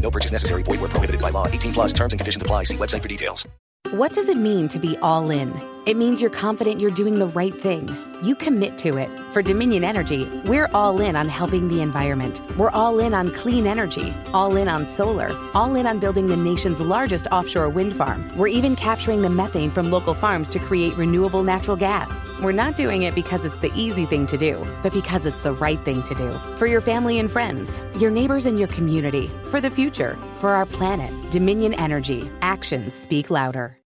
No purchase necessary. Void where prohibited by law. 18 plus terms and conditions apply. See website for details. What does it mean to be all in? It means you're confident you're doing the right thing. You commit to it. For Dominion Energy, we're all in on helping the environment. We're all in on clean energy, all in on solar, all in on building the nation's largest offshore wind farm. We're even capturing the methane from local farms to create renewable natural gas. We're not doing it because it's the easy thing to do, but because it's the right thing to do. For your family and friends, your neighbors and your community, for the future, for our planet. Dominion Energy. Actions speak louder.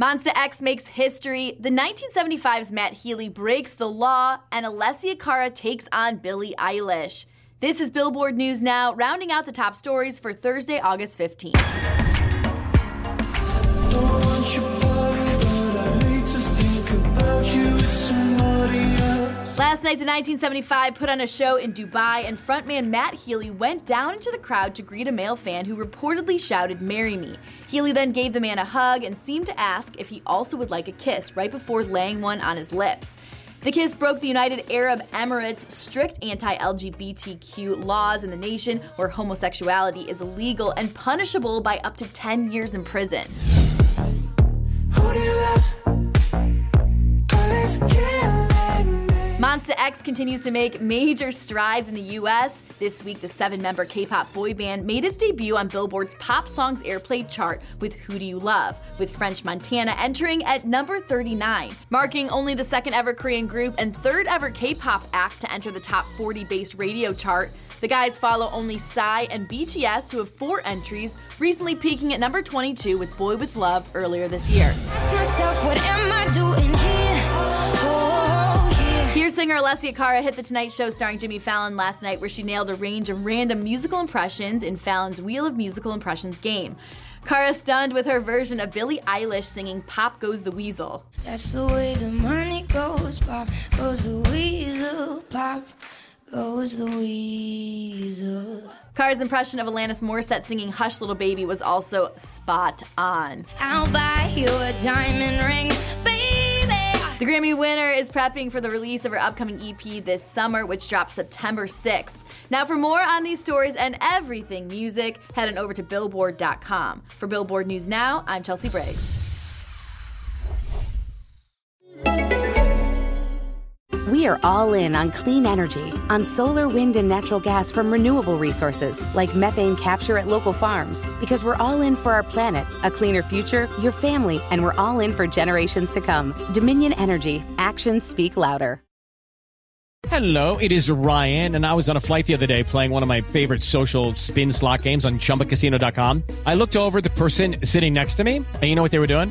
Monsta X makes history. The 1975's Matt Healy breaks the law, and Alessia Cara takes on Billie Eilish. This is Billboard News Now, rounding out the top stories for Thursday, August 15th. Last night, the 1975 put on a show in Dubai, and frontman Matt Healy went down into the crowd to greet a male fan who reportedly shouted, Marry me. Healy then gave the man a hug and seemed to ask if he also would like a kiss right before laying one on his lips. The kiss broke the United Arab Emirates' strict anti LGBTQ laws in the nation where homosexuality is illegal and punishable by up to 10 years in prison. Monsta X continues to make major strides in the US. This week, the seven member K pop boy band made its debut on Billboard's Pop Songs Airplay chart with Who Do You Love, with French Montana entering at number 39, marking only the second ever Korean group and third ever K pop act to enter the top 40 based radio chart. The guys follow only Psy and BTS, who have four entries, recently peaking at number 22 with Boy With Luv earlier this year. Singer Alessia Cara hit The Tonight Show starring Jimmy Fallon last night, where she nailed a range of random musical impressions in Fallon's Wheel of Musical Impressions game. Cara stunned with her version of Billie Eilish singing Pop Goes the Weasel. That's the way the money goes, pop goes the weasel, pop goes the weasel. Cara's impression of Alanis Morissette singing Hush Little Baby was also spot on. I'll buy you a diamond ring. The Grammy winner is prepping for the release of her upcoming EP this summer, which drops September 6th. Now, for more on these stories and everything music, head on over to Billboard.com. For Billboard News Now, I'm Chelsea Briggs. We are all in on clean energy, on solar, wind, and natural gas from renewable resources like methane capture at local farms. Because we're all in for our planet, a cleaner future, your family, and we're all in for generations to come. Dominion Energy. Actions speak louder. Hello, it is Ryan, and I was on a flight the other day playing one of my favorite social spin slot games on chumbacasino.com. I looked over the person sitting next to me, and you know what they were doing?